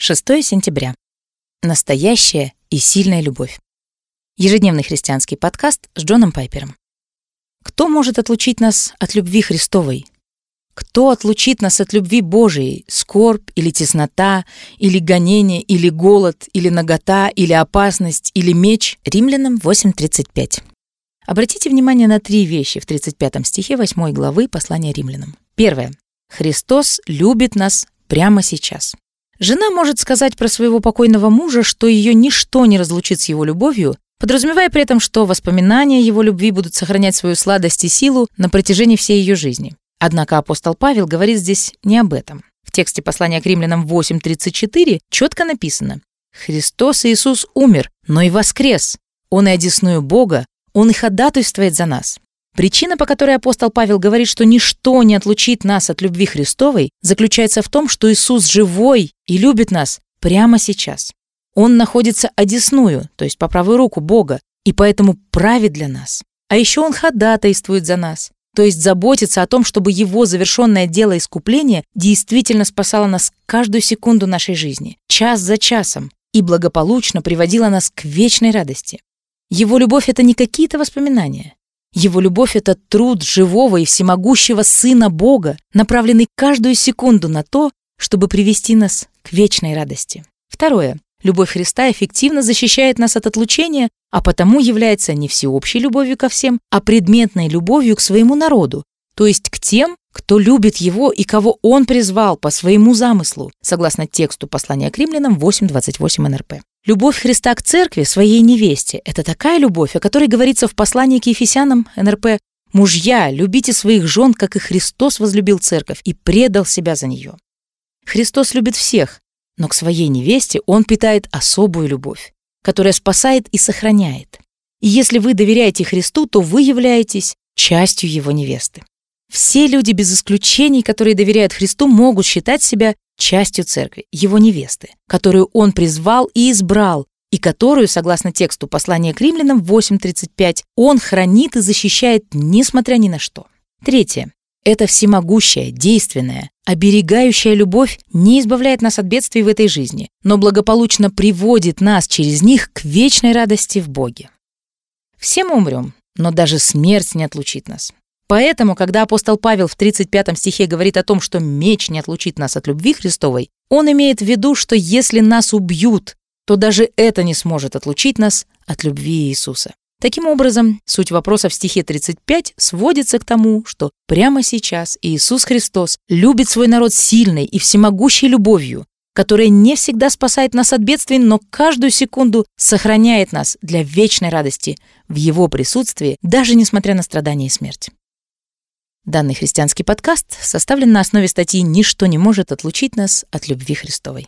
6 сентября. Настоящая и сильная любовь. Ежедневный христианский подкаст с Джоном Пайпером. Кто может отлучить нас от любви Христовой? Кто отлучит нас от любви Божией? Скорбь или теснота, или гонение, или голод, или нагота, или опасность, или меч? Римлянам 8.35. Обратите внимание на три вещи в 35 стихе 8 главы послания римлянам. Первое. Христос любит нас прямо сейчас. Жена может сказать про своего покойного мужа, что ее ничто не разлучит с его любовью, подразумевая при этом, что воспоминания его любви будут сохранять свою сладость и силу на протяжении всей ее жизни. Однако апостол Павел говорит здесь не об этом. В тексте послания к римлянам 8.34 четко написано «Христос Иисус умер, но и воскрес. Он и одесную Бога, Он и ходатайствует за нас». Причина, по которой апостол Павел говорит, что ничто не отлучит нас от любви Христовой, заключается в том, что Иисус живой и любит нас прямо сейчас. Он находится одесную, то есть по правую руку Бога, и поэтому правит для нас. А еще Он ходатайствует за нас, то есть заботится о том, чтобы Его завершенное дело искупления действительно спасало нас каждую секунду нашей жизни, час за часом, и благополучно приводило нас к вечной радости. Его любовь — это не какие-то воспоминания. Его любовь — это труд живого и всемогущего Сына Бога, направленный каждую секунду на то, чтобы привести нас к вечной радости. Второе. Любовь Христа эффективно защищает нас от отлучения, а потому является не всеобщей любовью ко всем, а предметной любовью к своему народу, то есть к тем, кто любит его и кого он призвал по своему замыслу, согласно тексту послания к римлянам 8.28 НРП. Любовь Христа к церкви, своей невесте, это такая любовь, о которой говорится в послании к Ефесянам НРП «Мужья, любите своих жен, как и Христос возлюбил церковь и предал себя за нее». Христос любит всех, но к своей невесте он питает особую любовь, которая спасает и сохраняет. И если вы доверяете Христу, то вы являетесь частью его невесты. Все люди без исключений, которые доверяют Христу, могут считать себя частью церкви, его невесты, которую он призвал и избрал, и которую, согласно тексту послания к римлянам 8.35, он хранит и защищает, несмотря ни на что. Третье. Эта всемогущая, действенная, оберегающая любовь не избавляет нас от бедствий в этой жизни, но благополучно приводит нас через них к вечной радости в Боге. Все мы умрем, но даже смерть не отлучит нас. Поэтому, когда апостол Павел в 35 стихе говорит о том, что меч не отлучит нас от любви Христовой, он имеет в виду, что если нас убьют, то даже это не сможет отлучить нас от любви Иисуса. Таким образом, суть вопроса в стихе 35 сводится к тому, что прямо сейчас Иисус Христос любит свой народ сильной и всемогущей любовью, которая не всегда спасает нас от бедствий, но каждую секунду сохраняет нас для вечной радости в Его присутствии, даже несмотря на страдания и смерть. Данный христианский подкаст составлен на основе статьи «Ничто не может отлучить нас от любви Христовой».